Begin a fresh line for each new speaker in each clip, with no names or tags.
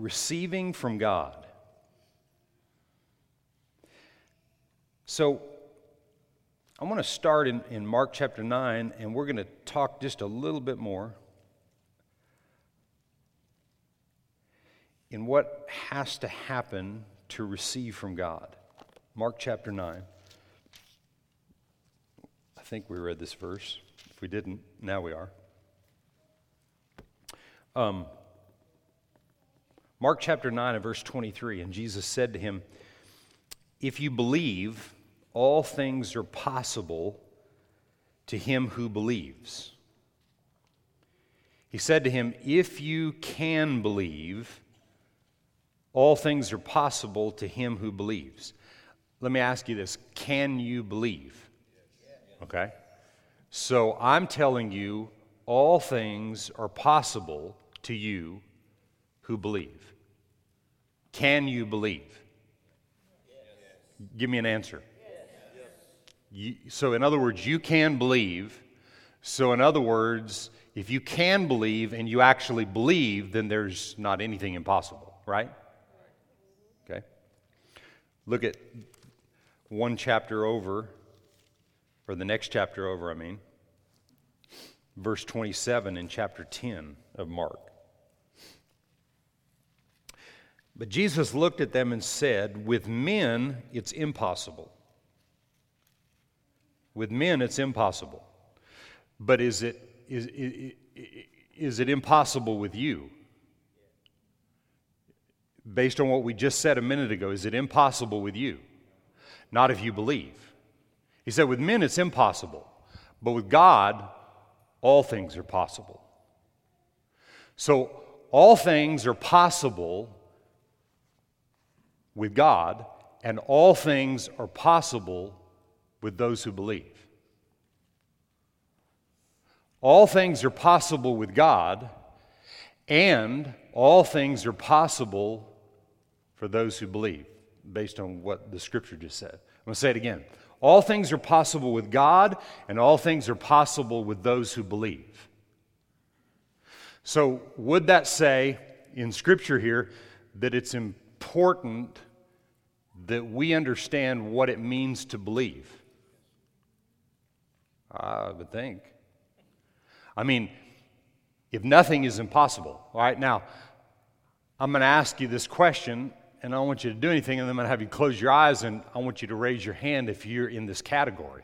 receiving from God. So, I want to start in, in Mark chapter 9, and we're going to talk just a little bit more in what has to happen to receive from God. Mark chapter 9. I think we read this verse. If we didn't, now we are. Um, Mark chapter 9 and verse 23, and Jesus said to him, If you believe, all things are possible to him who believes. He said to him, If you can believe, all things are possible to him who believes. Let me ask you this can you believe? Okay? So I'm telling you, all things are possible to you who believe. Can you believe? Give me an answer. You, so, in other words, you can believe. So, in other words, if you can believe and you actually believe, then there's not anything impossible, right? Okay. Look at one chapter over, or the next chapter over, I mean, verse 27 in chapter 10 of Mark. But Jesus looked at them and said, With men it's impossible. With men it's impossible. But is it, is, is, is it impossible with you? Based on what we just said a minute ago, is it impossible with you? Not if you believe. He said, With men it's impossible, but with God, all things are possible. So, all things are possible with God, and all things are possible with those who believe. All things are possible with God, and all things are possible for those who believe, based on what the scripture just said. I'm going to say it again. All things are possible with God, and all things are possible with those who believe. So, would that say in scripture here that it's important that we understand what it means to believe? I would think. I mean, if nothing is impossible, all right, now, I'm going to ask you this question, and I don't want you to do anything, and then I'm going to have you close your eyes, and I want you to raise your hand if you're in this category.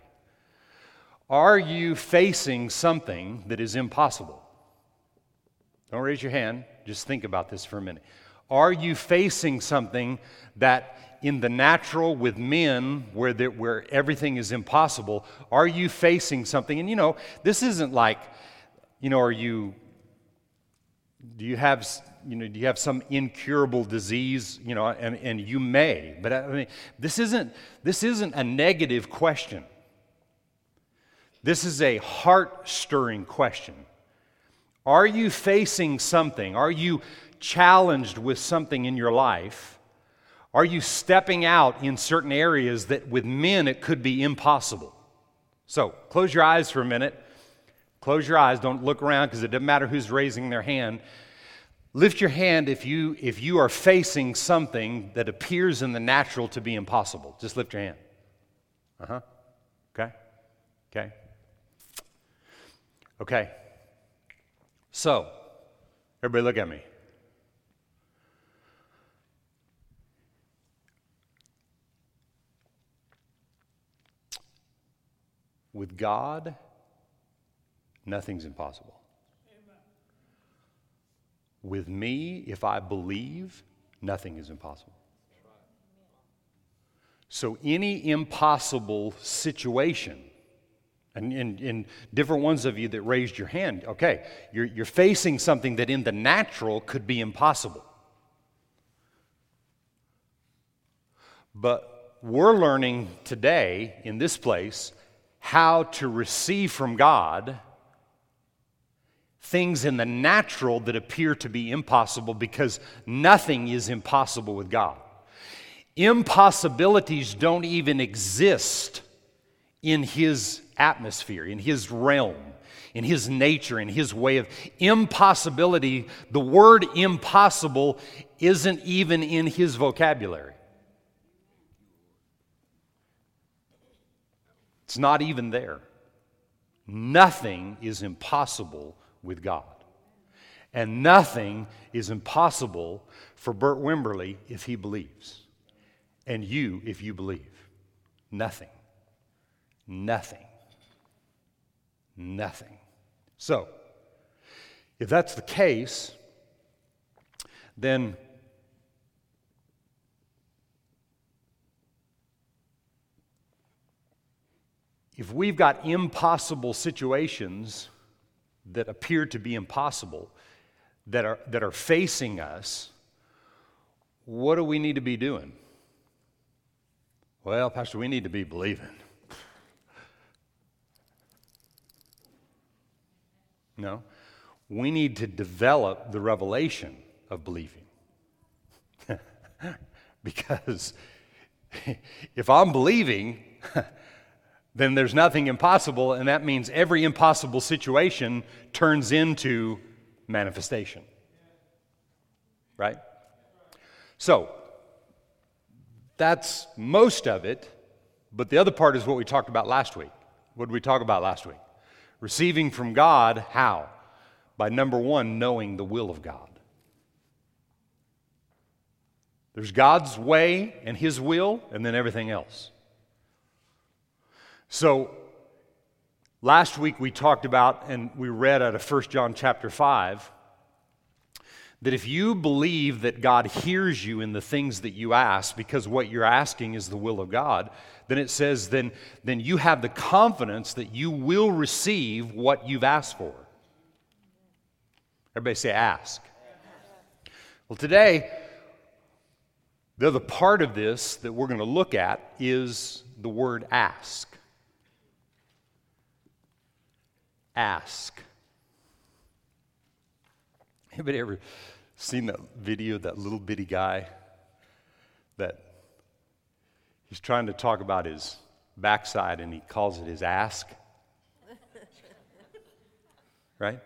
Are you facing something that is impossible? Don't raise your hand, just think about this for a minute. Are you facing something that in the natural with men where, where everything is impossible? Are you facing something? And you know, this isn't like, you know, are you, do you have, you know, do you have some incurable disease, you know, and, and you may, but I mean, this isn't, this isn't a negative question. This is a heart stirring question. Are you facing something? Are you challenged with something in your life? Are you stepping out in certain areas that with men it could be impossible? So, close your eyes for a minute. Close your eyes. Don't look around because it doesn't matter who's raising their hand. Lift your hand if you, if you are facing something that appears in the natural to be impossible. Just lift your hand. Uh huh. Okay. Okay. Okay. So, everybody look at me. With God, nothing's impossible. Amen. With me, if I believe, nothing is impossible. So, any impossible situation, and, and, different ones of you that raised your hand, okay, you're, you're facing something that in the natural could be impossible. But we're learning today in this place how to receive from God things in the natural that appear to be impossible because nothing is impossible with God. Impossibilities don't even exist in His atmosphere, in His realm, in his nature, in his way of impossibility. The word impossible isn't even in his vocabulary. It's not even there. Nothing is impossible with God. And nothing is impossible for Bert Wimberly if he believes. And you if you believe. Nothing. Nothing. Nothing. So, if that's the case, then if we've got impossible situations that appear to be impossible that are, that are facing us, what do we need to be doing? Well, Pastor, we need to be believing. No. We need to develop the revelation of believing. because if I'm believing, then there's nothing impossible, and that means every impossible situation turns into manifestation. Right? So, that's most of it, but the other part is what we talked about last week. What did we talk about last week? Receiving from God, how? By number one, knowing the will of God. There's God's way and His will, and then everything else. So, last week we talked about and we read out of 1 John chapter 5 that if you believe that God hears you in the things that you ask because what you're asking is the will of God, then it says, then, then you have the confidence that you will receive what you've asked for. Everybody say, ask. Well, today, the other part of this that we're going to look at is the word ask. Ask. Anybody ever seen that video, that little bitty guy that he's trying to talk about his backside and he calls it his ask? Right?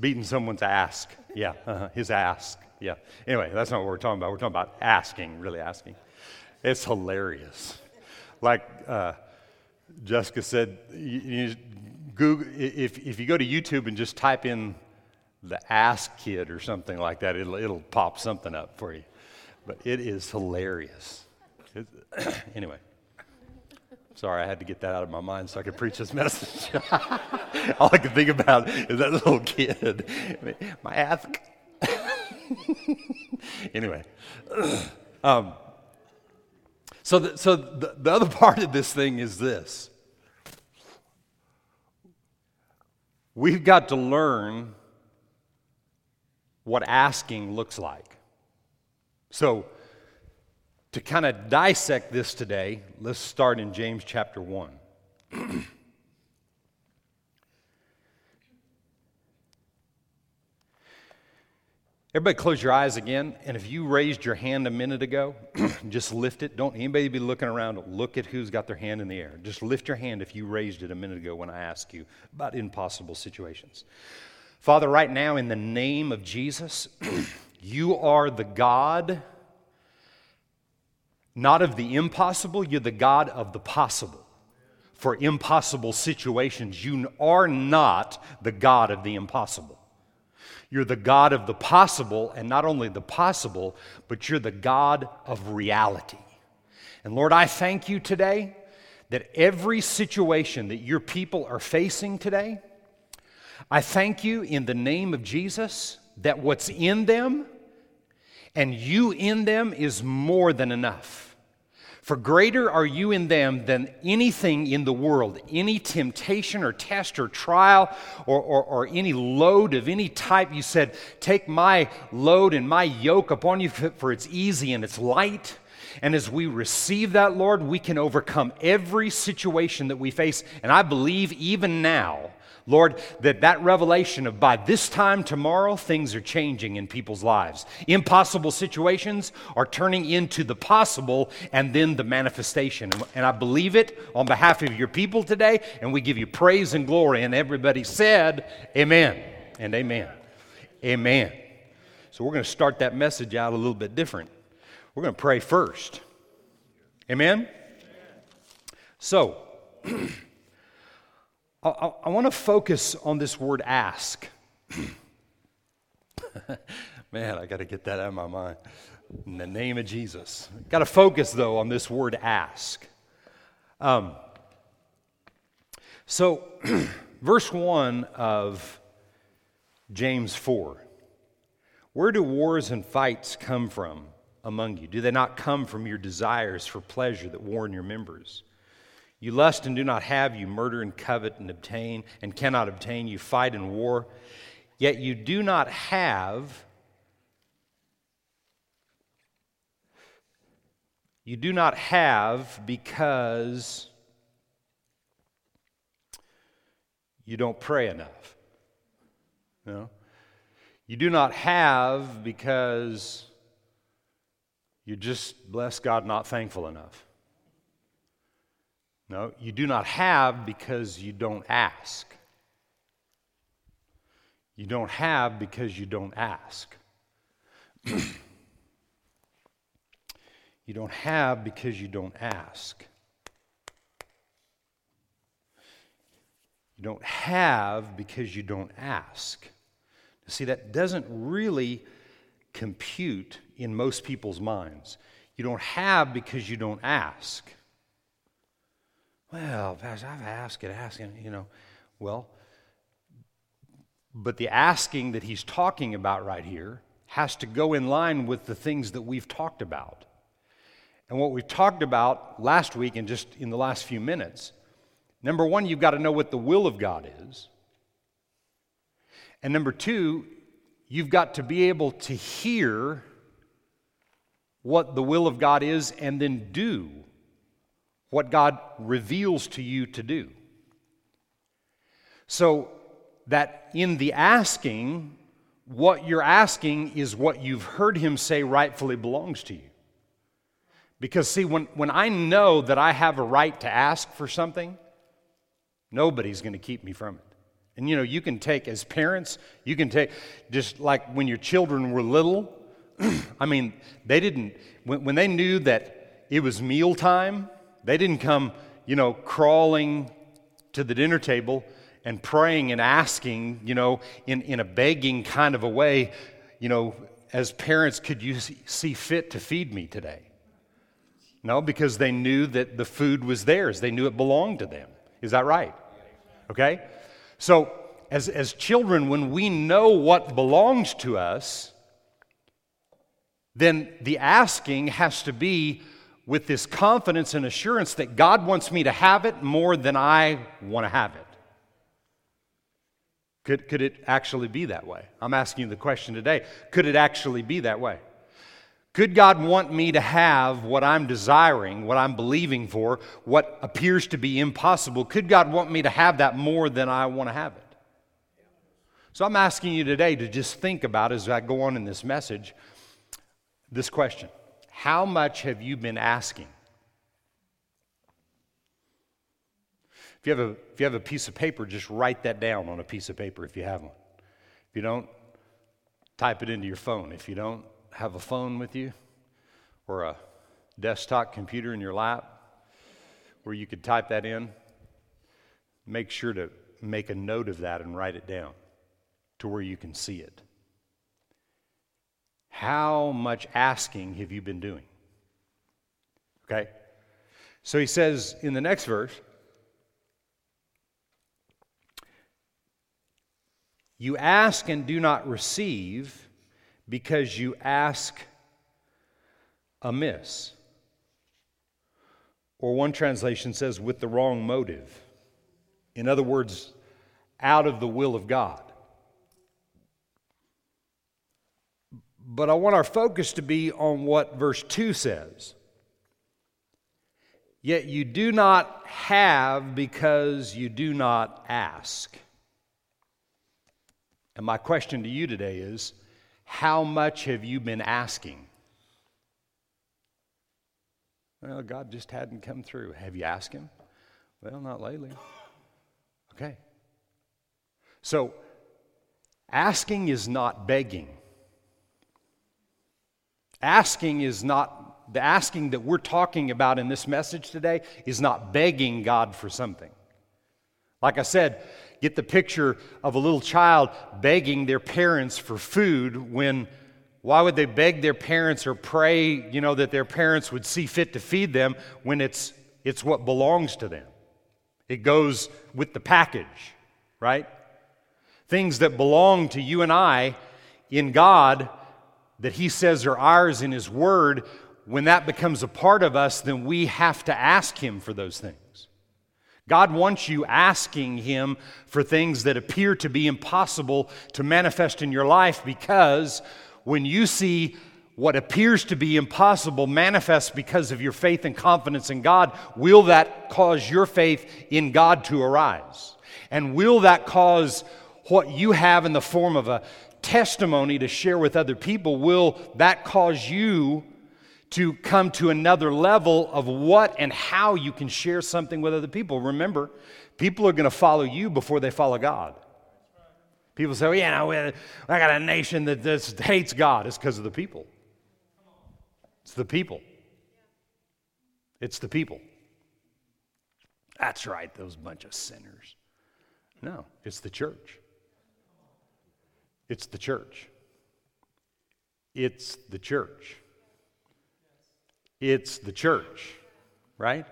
Beating someone's ask. Yeah, uh-huh. his ask. Yeah. Anyway, that's not what we're talking about. We're talking about asking, really asking. It's hilarious. Like uh, Jessica said, Google, if, if you go to YouTube and just type in the Ask Kid or something like that, it'll, it'll pop something up for you. But it is hilarious. Anyway, sorry, I had to get that out of my mind so I could preach this message. All I could think about is that little kid. My ask. anyway, um, so, the, so the, the other part of this thing is this We've got to learn what asking looks like. So, to kind of dissect this today, let's start in James chapter 1. Everybody close your eyes again, and if you raised your hand a minute ago, just lift it. Don't anybody be looking around. Look at who's got their hand in the air. Just lift your hand if you raised it a minute ago when I asked you about impossible situations. Father, right now, in the name of Jesus, you are the God not of the impossible, you're the God of the possible. For impossible situations, you are not the God of the impossible. You're the God of the possible, and not only the possible, but you're the God of reality. And Lord, I thank you today that every situation that your people are facing today, I thank you in the name of Jesus that what's in them and you in them is more than enough. For greater are you in them than anything in the world, any temptation or test or trial or, or, or, any load of any type. You said, Take my load and my yoke upon you, for it's easy and it's light. And as we receive that, Lord, we can overcome every situation that we face. And I believe even now, Lord, that that revelation of by this time tomorrow, things are changing in people's lives. Impossible situations are turning into the possible and then the manifestation. And I believe it on behalf of your people today, and we give you praise and glory. And everybody said, Amen and amen. Amen. So we're going to start that message out a little bit different. We're going to pray first. Amen? So, I, I, I want to focus on this word ask. Man, I got to get that out of my mind. In the name of Jesus. Got to focus, though, on this word ask. Um, so, verse 1 of James 4 Where do wars and fights come from among you? Do they not come from your desires for pleasure that war in your members? You lust and do not have, you murder and covet and obtain and cannot obtain, you fight and war, yet you do not have. You do not have because you don't pray enough. No. You do not have because you just, bless God, not thankful enough. No, you do not have because you don't ask. You don't have because you don't ask. you don't have because you don't ask. You don't have because you don't ask. See, that doesn't really compute in most people's minds. You don't have because you don't ask. Well, Pastor, I've asked it, asking, you know. Well, but the asking that he's talking about right here has to go in line with the things that we've talked about. And what we've talked about last week and just in the last few minutes number one, you've got to know what the will of God is. And number two, you've got to be able to hear what the will of God is and then do what God reveals to you to do. So that in the asking, what you're asking is what you've heard Him say rightfully belongs to you. Because, see, when, when I know that I have a right to ask for something, nobody's going to keep me from it. And you know, you can take, as parents, you can take, just like when your children were little, I mean, they didn't, when, when they knew that it was mealtime, they didn't come, you know, crawling to the dinner table and praying and asking, you know, in, in a begging kind of a way, you know, as parents, could you see fit to feed me today? No, because they knew that the food was theirs. They knew it belonged to them. Is that right? Okay? So, as, as children, when we know what belongs to us, then the asking has to be with this confidence and assurance that God wants me to have it more than I want to have it. Could, could it actually be that way? I'm asking you the question today. Could it actually be that way? Could God want me to have what I'm desiring, what I'm believing for, what appears to be impossible? Could God want me to have that more than I want to have it? So I'm asking you today to just think about as I go on in this message this question how much have you been asking? If you, have a, if you have a piece of paper, just write that down on a piece of paper if you have one. If you don't, type it into your phone. If you don't have a phone with you or a desktop computer in your lap where you could type that in, make sure to make a note of that and write it down to where you can see it. How much asking have you been doing? Okay? So he says in the next verse, You ask and do not receive because you ask amiss. Or one translation says, with the wrong motive. In other words, out of the will of God. But I want our focus to be on what verse 2 says. Yet you do not have because you do not ask. And my question to you today is how much have you been asking? Well, God just hadn't come through. Have you asked Him? Well, not lately. Okay. So, asking is not begging. Asking is not, the asking that we're talking about in this message today is not begging God for something. Like I said, get the picture of a little child begging their parents for food when why would they beg their parents or pray, you know, that their parents would see fit to feed them when it's, it's what belongs to them? It goes with the package, right? Things that belong to you and I in God that He says are ours in His Word, when that becomes a part of us, then we have to ask Him for those things. God wants you asking Him for things that appear to be impossible to manifest in your life because when you see what appears to be impossible manifest because of your faith and confidence in God, will that cause your faith in God to arise? And will that cause what you have in the form of a testimony to share with other people? Will that cause you to come to another level of what and how you can share something with other people? Remember, people are going to follow you before they follow God. People say, well, yeah, no, I got a nation that just hates God. It's because of the people. It's the people. It's the people. That's right, those bunch of sinners. No, it's the church. It's the church. It's the church. It's the church, right?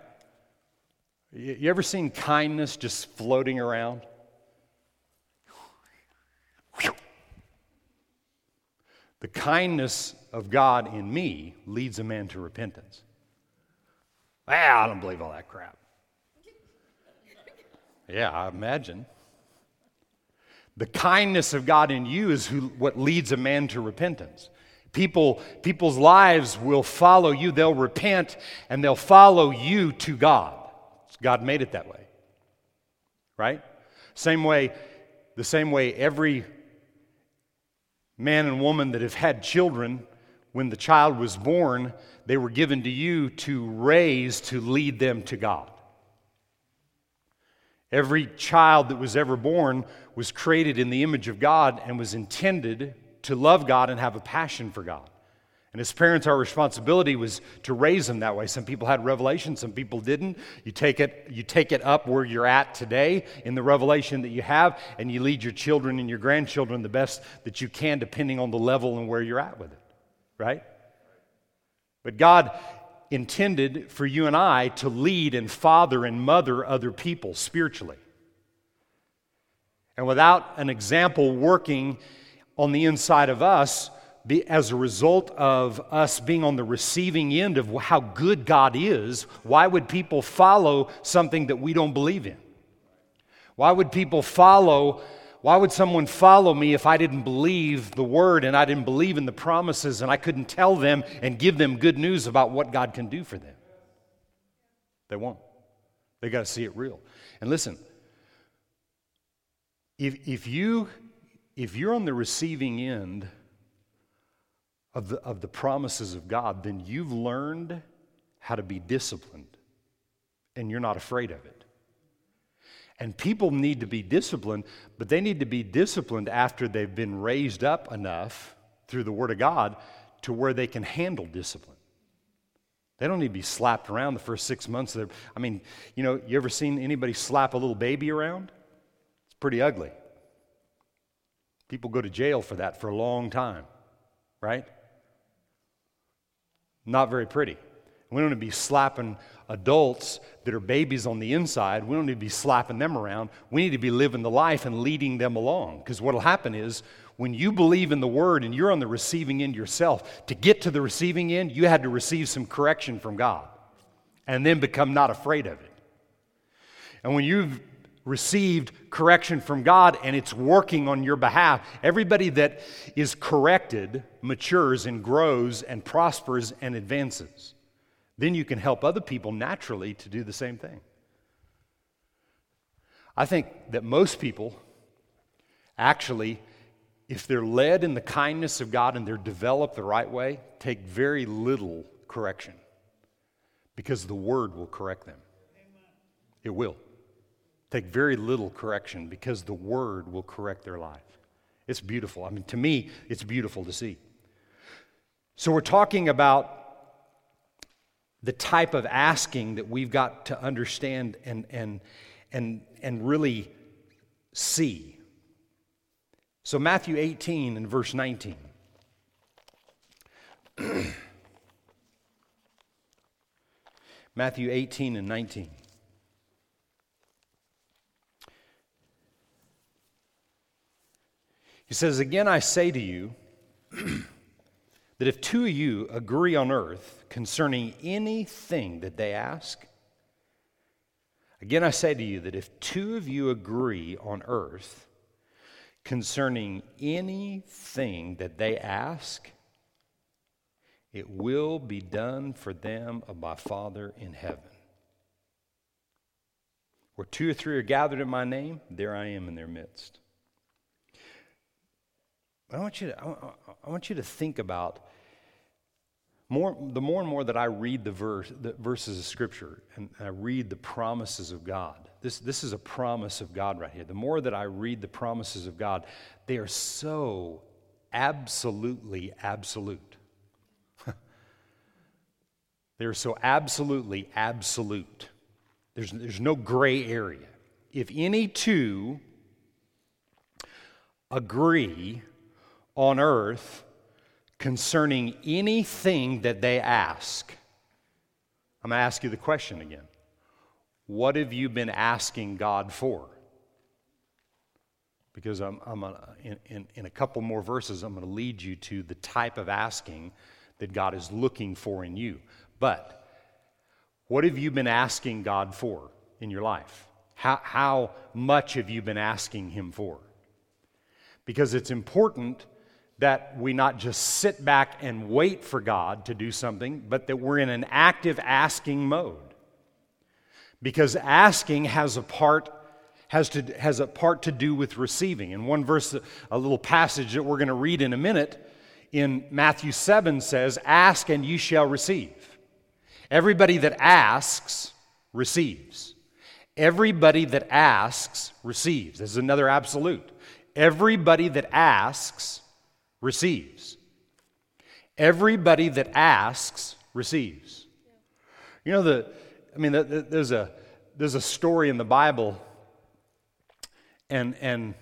You ever seen kindness just floating around? The kindness of God in me leads a man to repentance. Well, I don't believe all that crap. Yeah, I imagine. The kindness of God in you is who, what leads a man to repentance. People, people's lives will follow you. They'll repent and they'll follow you to God. God made it that way. Right? Same way, the same way every man and woman that have had children, when the child was born, they were given to you to raise, to lead them to God. Every child that was ever born was created in the image of God and was intended to love God and have a passion for God. And as parents, our responsibility was to raise them that way. Some people had revelation, some people didn't. You take it, you take it up where you're at today in the revelation that you have, and you lead your children and your grandchildren the best that you can, depending on the level and where you're at with it. Right? But God intended for you and I to lead and father and mother other people spiritually. And without an example working on the inside of us, as a result of us being on the receiving end of how good God is, why would people follow something that we don't believe in? Why would people follow? Why would someone follow me if I didn't believe the word and I didn't believe in the promises and I couldn't tell them and give them good news about what God can do for them? They won't. They got to see it real. And listen, if, if, you, if you're on the receiving end, of the, of the promises of God, then you've learned how to be disciplined and you're not afraid of it. And people need to be disciplined, but they need to be disciplined after they've been raised up enough through the Word of God to where they can handle discipline. They don't need to be slapped around the first six months. Of their, I mean, you know, you ever seen anybody slap a little baby around? It's pretty ugly. People go to jail for that for a long time, right? Not very pretty. We don't need to be slapping adults that are babies on the inside. We don't need to be slapping them around. We need to be living the life and leading them along. Because what will happen is when you believe in the word and you're on the receiving end yourself, to get to the receiving end, you had to receive some correction from God and then become not afraid of it. And when you've received correction from God and it's working on your behalf. Everybody that is corrected matures and grows and prospers and advances. Then you can help other people naturally to do the same thing. I think that most people actually if they're led in the kindness of God and they're developed the right way, take very little correction because the word will correct them. It will. Take very little correction because the word will correct their life. It's beautiful. I mean, to me, it's beautiful to see. So, we're talking about the type of asking that we've got to understand and, and, and, and really see. So, Matthew 18 and verse 19. Matthew 18 and 19. He says, Again, I say to you that if two of you agree on earth concerning anything that they ask, again, I say to you that if two of you agree on earth concerning anything that they ask, it will be done for them of my Father in heaven. Where two or three are gathered in my name, there I am in their midst. I want you to, I want you to think about more, the more and more that I read the, verse, the verses of Scripture and I read the promises of God, this, this is a promise of God right here. The more that I read the promises of God, they are so absolutely absolute. They're so absolutely absolute. There's, there's no gray area. If any two agree on earth concerning anything that they ask, I'm going to ask you the question again. What have you been asking God for? Because I'm, I'm in, in, in a couple more verses, I'm going to lead you to the type of asking that God is looking for in you. But what have you been asking God for in your life? How, how much have you been asking Him for? Because it's important that we not just sit back and wait for God to do something, but that we're in an active asking mode. Because asking has a part has, to, has a part to do with receiving. In one verse, a little passage that we're going to read in a minute in Matthew 7 says, Ask and you shall receive. Everybody that asks receives. Everybody that asks receives. This is another absolute. Everybody that asks receives. Everybody that asks receives. You know the I mean the, the, there's a there's a story in the Bible and and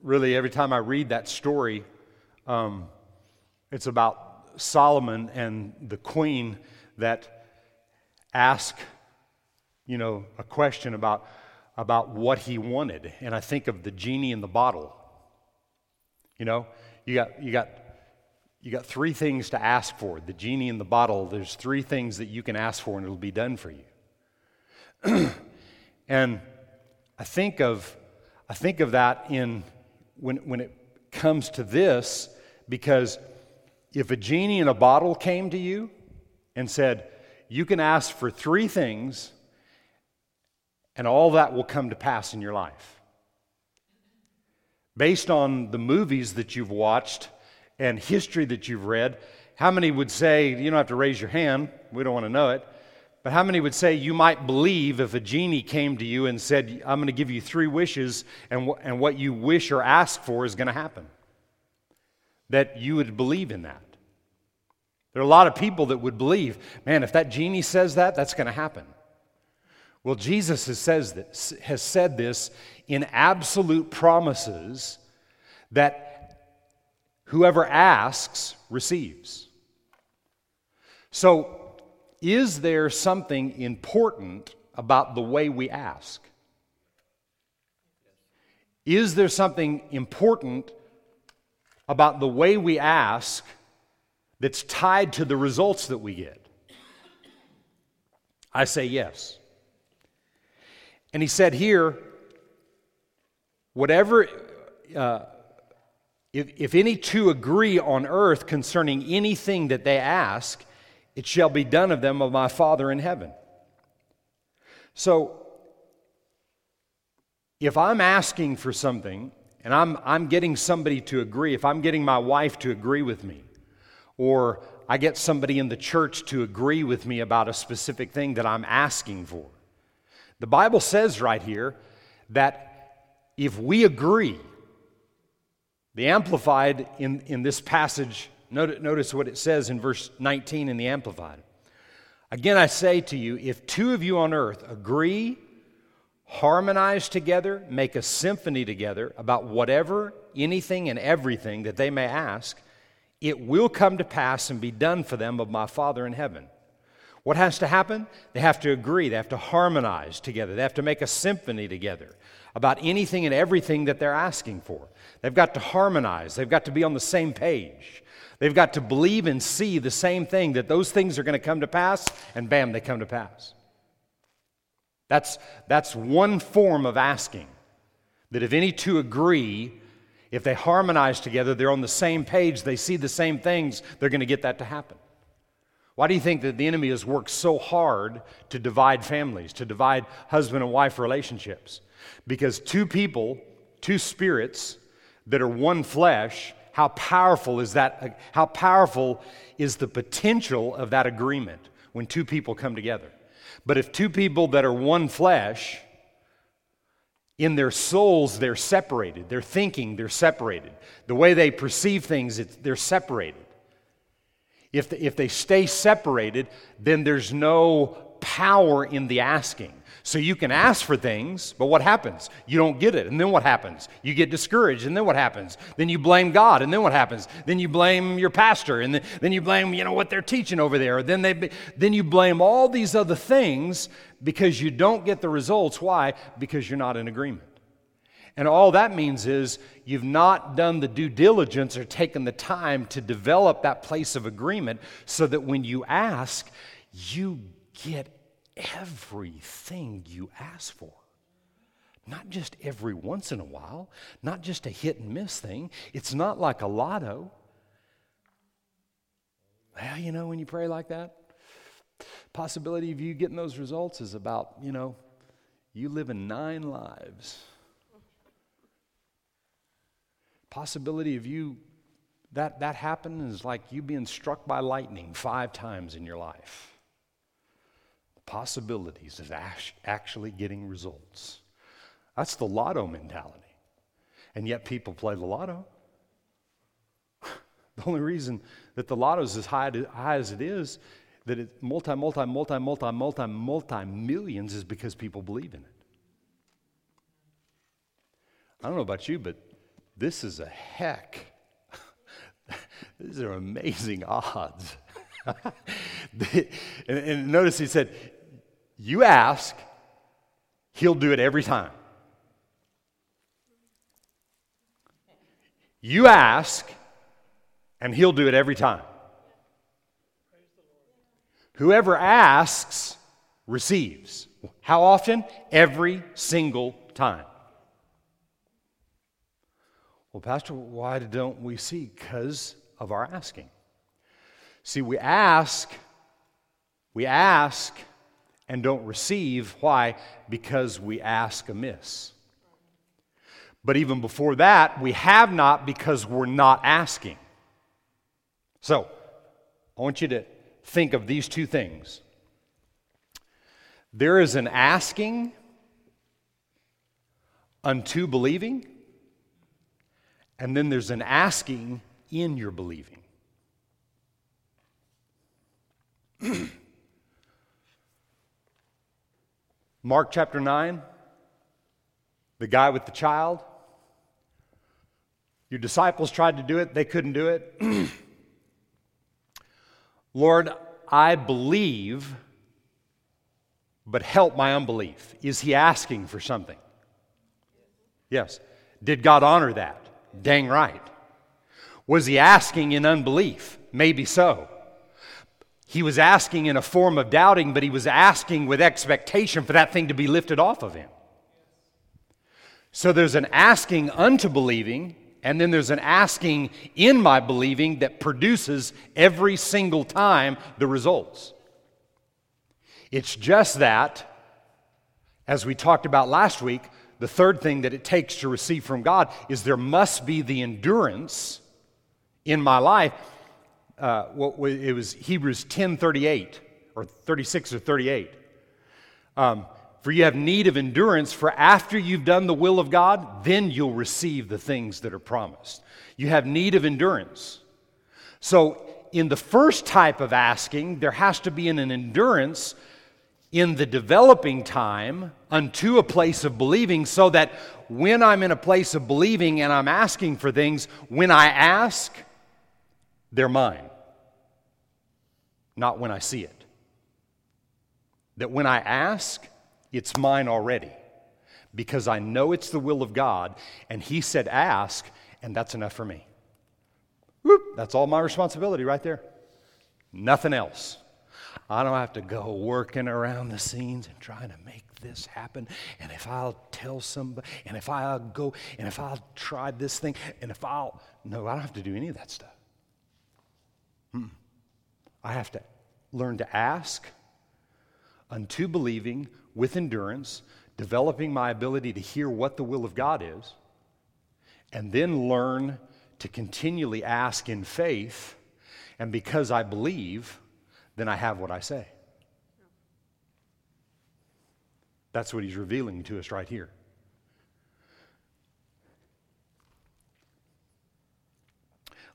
really every time I read that story um, it's about Solomon and the queen that ask, you know, a question about, about what he wanted. And I think of the genie in the bottle. You know, you got, you got, you got three things to ask for. The genie in the bottle, there's three things that you can ask for and it'll be done for you. and I think of, I think of that in, when, when it comes to this, because if a genie in a bottle came to you and said, you can ask for three things, and all that will come to pass in your life. Based on the movies that you've watched and history that you've read, how many would say, you don't have to raise your hand, we don't want to know it, but how many would say you might believe if a genie came to you and said, I'm going to give you three wishes, and, and what you wish or ask for is going to happen? That you would believe in that. There are a lot of people that would believe, man, if that genie says that, that's going to happen. Well, Jesus has, says this, has said this in absolute promises that whoever asks receives. So, is there something important about the way we ask? Is there something important about the way we ask that's tied to the results that we get? I say yes. And he said here, whatever, uh, if, if any two agree on earth concerning anything that they ask, it shall be done of them of my Father in heaven. So, if I'm asking for something and I'm, I'm getting somebody to agree, if I'm getting my wife to agree with me, or I get somebody in the church to agree with me about a specific thing that I'm asking for, the Bible says right here that if we agree, the Amplified in, in this passage, notice, what it says in verse 19 in the Amplified. Again, I say to you, if two of you on earth agree, harmonize together, make a symphony together about whatever, anything, and everything that they may ask, it will come to pass and be done for them of my Father in heaven. What has to happen? They have to agree, they have to harmonize together, they have to make a symphony together about anything and everything that they're asking for. They've got to harmonize, they've got to be on the same page. They've got to believe and see the same thing that those things are going to come to pass, and bam, they come to pass. That's, that's one form of asking. That if any two agree, if they harmonize together, they're on the same page, they see the same things, they're going to get that to happen. Why do you think that the enemy has worked so hard to divide families, to divide husband and wife relationships? Because two people, two spirits that are one flesh, how powerful is that? How powerful is the potential of that agreement when two people come together? But if two people that are one flesh, in their souls, they're separated. Their thinking, they're separated. The way they perceive things, they're separated. If, the, if they stay separated, then there's no power in the asking. So you can ask for things, but what happens? You don't get it. And then what happens? You get discouraged. And then what happens? Then you blame God. And then what happens? Then you blame your pastor. And then, then you blame, you know, what they're teaching over there. Then, they, then you blame all these other things because you don't get the results. Why? Because you're not in agreement. And all that means is you've not done the due diligence or taken the time to develop that place of agreement so that when you ask, you get everything you ask for. Not just every once in a while, not just a hit and miss thing. It's not like a lotto. Well, you know, when you pray like that, possibility of you getting those results is about, you know, you living nine lives. Possibility of you that that happening is like you being struck by lightning five times in your life possibilities of actually getting results. That's the lotto mentality. And yet people play the lotto. the only reason that the lotto is as high, high as it is, that it's multi, multi, multi, multi, multi, multi millions is because people believe in it. I don't know about you, but this is a heck. These are amazing odds. and, and notice he said, you ask, He'll do it every time. You ask, and He'll do it every time. Whoever asks receives. How often? Every single time. Well, Pastor, why don't we see? Because of our asking. See, we ask, we ask and don't receive. Why? Because we ask amiss. But even before that, we have not because we're not asking. So, I want you to think of these two things. There is an asking unto believing, and then there's an asking in your believing. Mark chapter 9, the guy with the child. Your disciples tried to do it, they couldn't do it. Lord, I believe, but help my unbelief. Is he asking for something? Yes. Did God honor that? Dang right. Was he asking in unbelief? Maybe so. He was asking in a form of doubting, but he was asking with expectation for that thing to be lifted off of him. So there's an asking unto believing, and then there's an asking in my believing that produces every single time the results. It's just that, as we talked about last week, the third thing that it takes to receive from God is there must be the endurance in my life. Uh, what, it was Hebrews 10 38 or 36 or 38. Um, for you have need of endurance, for after you've done the will of God, then you'll receive the things that are promised. You have need of endurance. So, in the first type of asking, there has to be an, an endurance in the developing time unto a place of believing, so that when I'm in a place of believing and I'm asking for things, when I ask, they're mine, not when I see it. That when I ask, it's mine already because I know it's the will of God, and He said, Ask, and that's enough for me. Whoop, that's all my responsibility right there. Nothing else. I don't have to go working around the scenes and trying to make this happen. And if I'll tell somebody, and if I'll go, and if I'll try this thing, and if I'll. No, I don't have to do any of that stuff. Hmm. I have to learn to ask unto believing with endurance, developing my ability to hear what the will of God is, and then learn to continually ask in faith. And because I believe, then I have what I say. That's what he's revealing to us right here.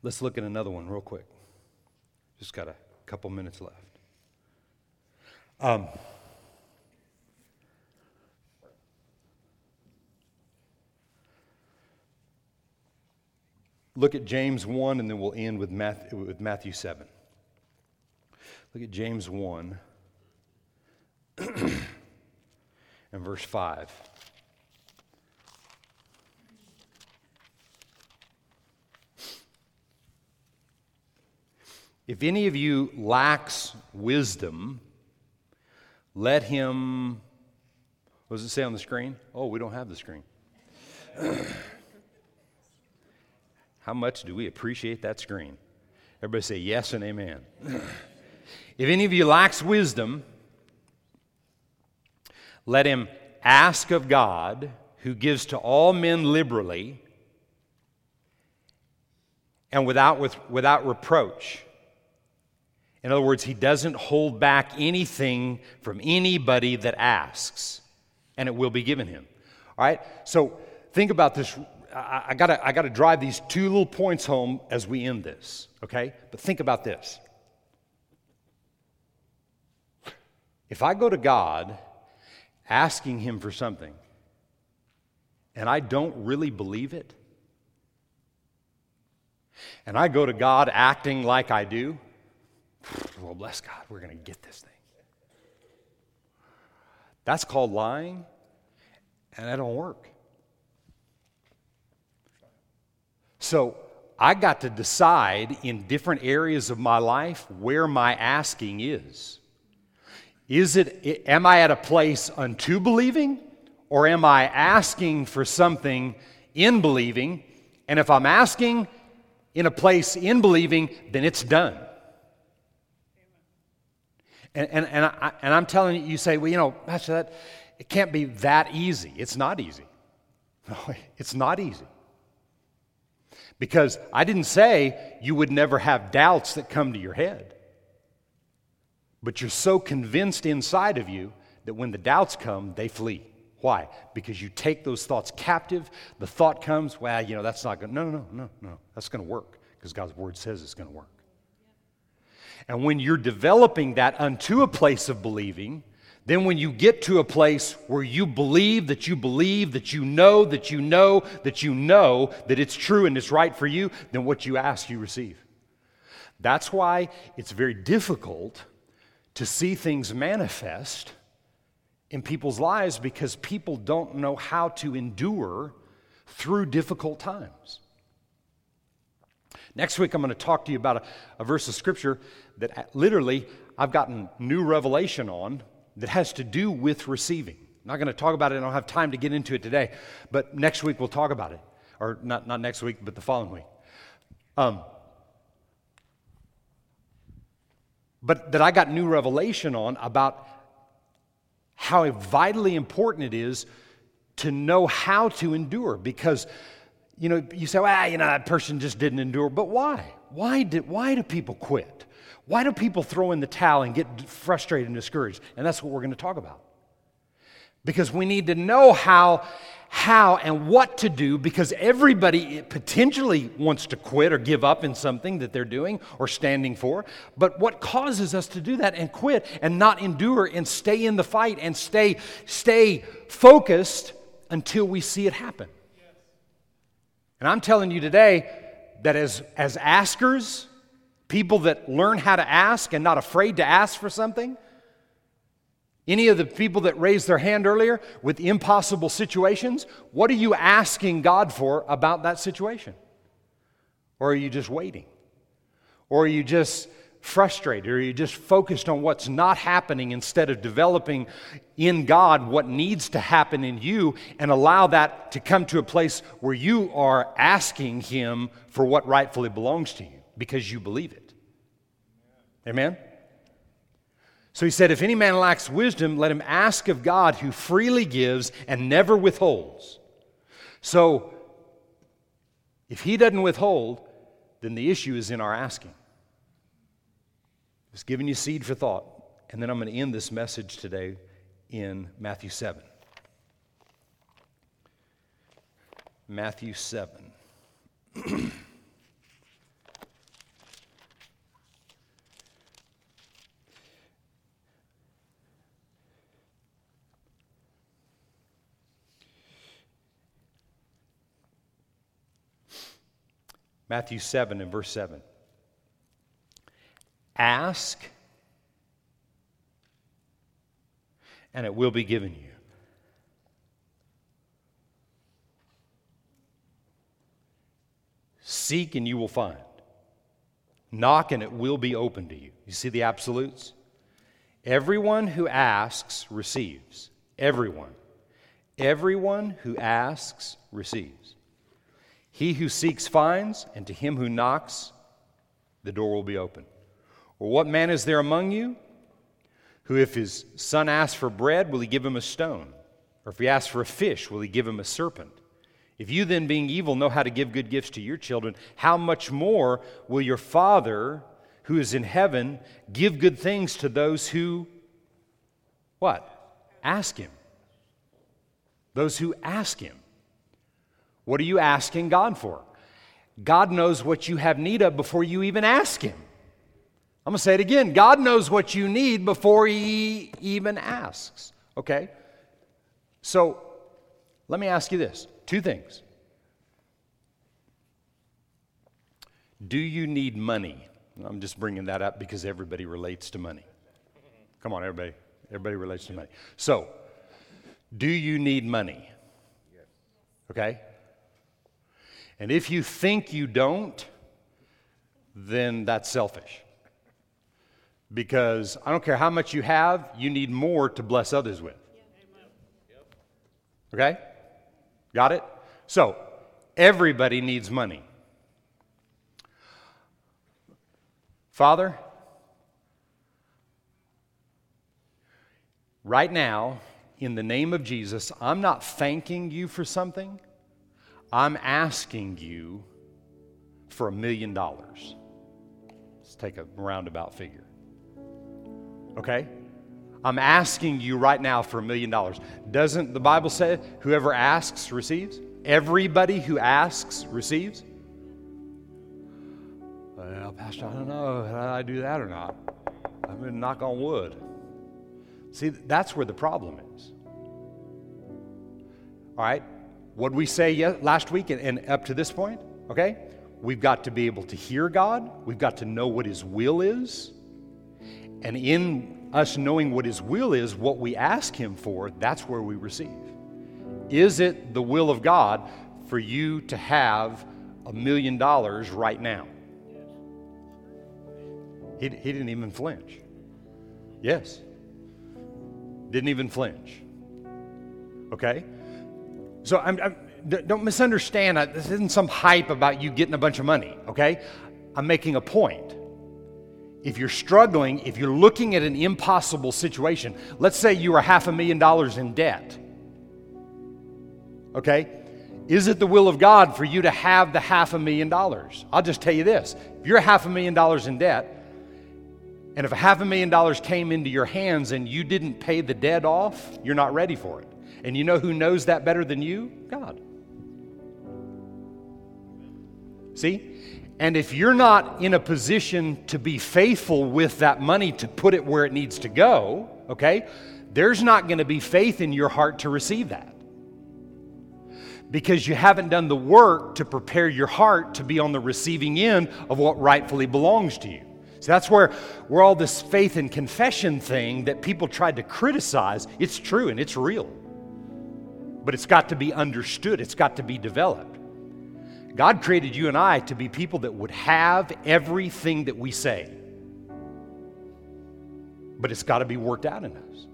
Let's look at another one real quick. Just got a couple minutes left. Um, Look at James 1, and then we'll end with Matthew, with Matthew 7. Look at James 1 and verse 5. If any of you lacks wisdom, let him. What does it say on the screen? Oh, we don't have the screen. How much do we appreciate that screen? Everybody say yes and amen. if any of you lacks wisdom, let him ask of God, who gives to all men liberally and without, with, without reproach. In other words, he doesn't hold back anything from anybody that asks, and it will be given him. All right? So think about this I, I, gotta, I gotta drive these two little points home as we end this, okay? But think about this. If I go to God asking Him for something and I don't really believe it, and I go to God acting like I do, well, bless God, we're going to get this thing. That's called lying, and that don't work. So I got to decide in different areas of my life where my asking is. Is it, am I at a place unto believing, or am I asking for something in believing? And if I'm asking in a place in believing, then it's done. And, and, and, I, and I'm telling you, you say, well, you know, Pastor, that, it can't be that easy. It's not easy. No, it's not easy. Because I didn't say you would never have doubts that come to your head. But you're so convinced inside of you that when the doubts come, they flee. Why? Because you take those thoughts captive. The thought comes, well, you know, that's not going to, no, no, no, no, that's going to work because God's word says it's going to work. And when you're developing that unto a place of believing, then, when you get to a place where you believe that you believe, that you know, that you know, that you know that it's true and it's right for you, then what you ask, you receive. That's why it's very difficult to see things manifest in people's lives because people don't know how to endure through difficult times. Next week, I'm going to talk to you about a, a verse of scripture that literally I've gotten new revelation on that has to do with receiving. I'm not going to talk about it, I don't have time to get into it today, but next week we'll talk about it. Or not, not next week, but the following week. Um, but that I got new revelation on about how vitally important it is to know how to endure. Because you know you say well you know that person just didn't endure. But why? Why did why do people quit? Why do people throw in the towel and get frustrated and discouraged? And that's what we're going to talk about. Because we need to know how how and what to do because everybody potentially wants to quit or give up in something that they're doing or standing for. But what causes us to do that and quit and not endure and stay in the fight and stay, stay focused until we see it happen? And I'm telling you today that as, as askers, people that learn how to ask and not afraid to ask for something, any of the people that raised their hand earlier with impossible situations, what are you asking God for about that situation? Or are you just waiting? Or are you just frustrated? Or are you just focused on what's not happening instead of developing in God what needs to happen in you and allow that to come to a place where you are asking Him for what rightfully belongs to you because you believe it? Amen? So he said, If any man lacks wisdom, let him ask of God who freely gives and never withholds. So if he doesn't withhold, then the issue is in our asking. Just giving you seed for thought. And then I'm going to end this message today in Matthew 7. Matthew 7. Matthew 7 and verse 7. Ask, and it will be given you. Seek, and you will find. Knock, and it will be open to you. You see the absolutes? Everyone who asks receives. Everyone. Everyone who asks receives. He who seeks finds, and to him who knocks, the door will be open. Or what man is there among you who, if his son asks for bread, will he give him a stone? Or if he asks for a fish, will he give him a serpent? If you then, being evil, know how to give good gifts to your children, how much more will your Father who is in heaven give good things to those who, what? Ask him. Those who ask him. What are you asking God for? God knows what you have need of before you even ask Him. I'm going to say it again. God knows what you need before He even asks. Okay? So, let me ask you this two things. Do you need money? I'm just bringing that up because everybody relates to money. Come on, everybody. Everybody relates to money. So, do you need money? Okay? And if you think you don't, then that's selfish. Because I don't care how much you have, you need more to bless others with. Okay? Got it? So, everybody needs money. Father, right now, in the name of Jesus, I'm not thanking you for something. I'm asking you for a million dollars. Let's take a roundabout figure. Okay? I'm asking you right now for a million dollars. Doesn't the Bible say whoever asks receives? Everybody who asks receives? Well, Pastor, I don't know how I do that or not. I'm going to knock on wood. See, that's where the problem is. All right? What we say last week and, and up to this point? Okay? We've got to be able to hear God. We've got to know what His will is. And in us knowing what His will is, what we ask Him for, that's where we receive. Is it the will of God for you to have a million dollars right now? He, he didn't even flinch. Yes. Didn't even flinch. Okay? So I'm, I'm, don't misunderstand. This isn't some hype about you getting a bunch of money, okay? I'm making a point. If you're struggling, if you're looking at an impossible situation, let's say you are half a million dollars in debt. Okay? Is it the will of God for you to have the half a million dollars? I'll just tell you this if you're half a million dollars in debt, and if a half a million dollars came into your hands and you didn't pay the debt off, you're not ready for it. And you know who knows that better than you? God. See? And if you're not in a position to be faithful with that money to put it where it needs to go, okay, there's not going to be faith in your heart to receive that. Because you haven't done the work to prepare your heart to be on the receiving end of what rightfully belongs to you. So that's where, where all this faith and confession thing that people tried to criticize, it's true and it's real. But it's got to be understood, it's got to be developed. God created you and I to be people that would have everything that we say. But it's got to be worked out in us.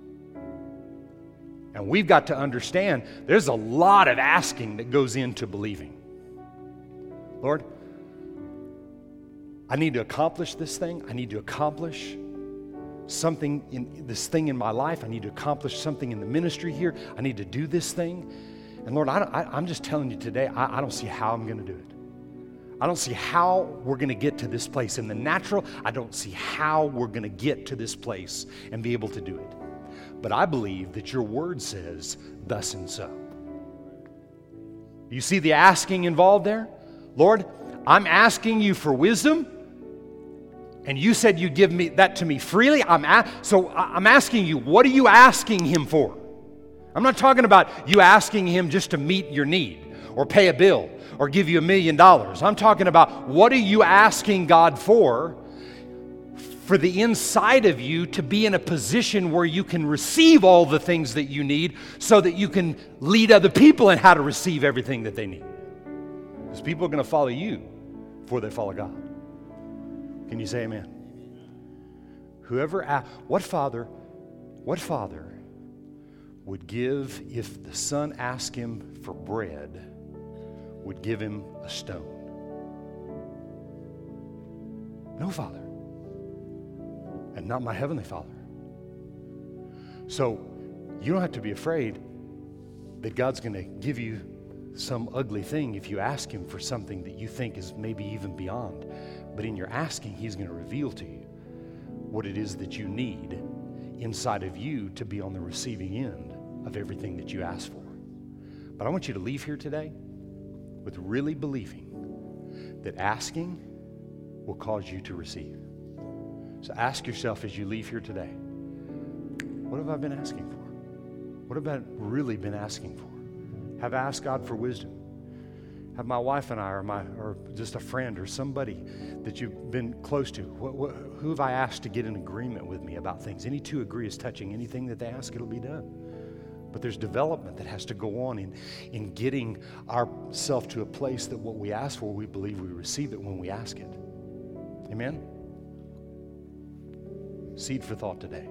And we've got to understand there's a lot of asking that goes into believing. Lord, I need to accomplish this thing. I need to accomplish something in this thing in my life. I need to accomplish something in the ministry here. I need to do this thing. And Lord, I, am just telling you today, I, I don't see how I'm going to do it. I don't see how we're going to get to this place. In the natural, I don't see how we're going to get to this place and be able to do it. But I believe that your word says, thus and so. You see the asking involved there? Lord, I'm asking you for wisdom and you said you'd give me that to me freely. I'm a- so I'm asking you, what are you asking him for? I'm not talking about you asking him just to meet your need or pay a bill or give you a million dollars. I'm talking about what are you asking God for for the inside of you to be in a position where you can receive all the things that you need so that you can lead other people in how to receive everything that they need. Because people are going to follow you before they follow God. Can you say amen? Whoever, what father, what father would give if the son asked him for bread, would give him a stone? No father. And not my heavenly father. So you don't have to be afraid that God's going to give you some ugly thing if you ask Him for something that you think is maybe even beyond. But in your asking, He's going to reveal to you what it is that you need inside of you to be on the receiving end of everything that you ask for. But I want you to leave here today with really believing that asking will cause you to receive. So ask yourself as you leave here today what have I been asking for? What have I really been asking for? Have I asked God for wisdom? Have my wife and I, or, my, or just a friend, or somebody that you've been close to, who have I asked to get in agreement with me about things? Any two agree is touching anything that they ask, it'll be done. But there's development that has to go on in, in getting ourselves to a place that what we ask for, we believe we receive it when we ask it. Amen? Seed for thought today.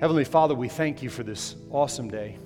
Heavenly Father, we thank you for this awesome day.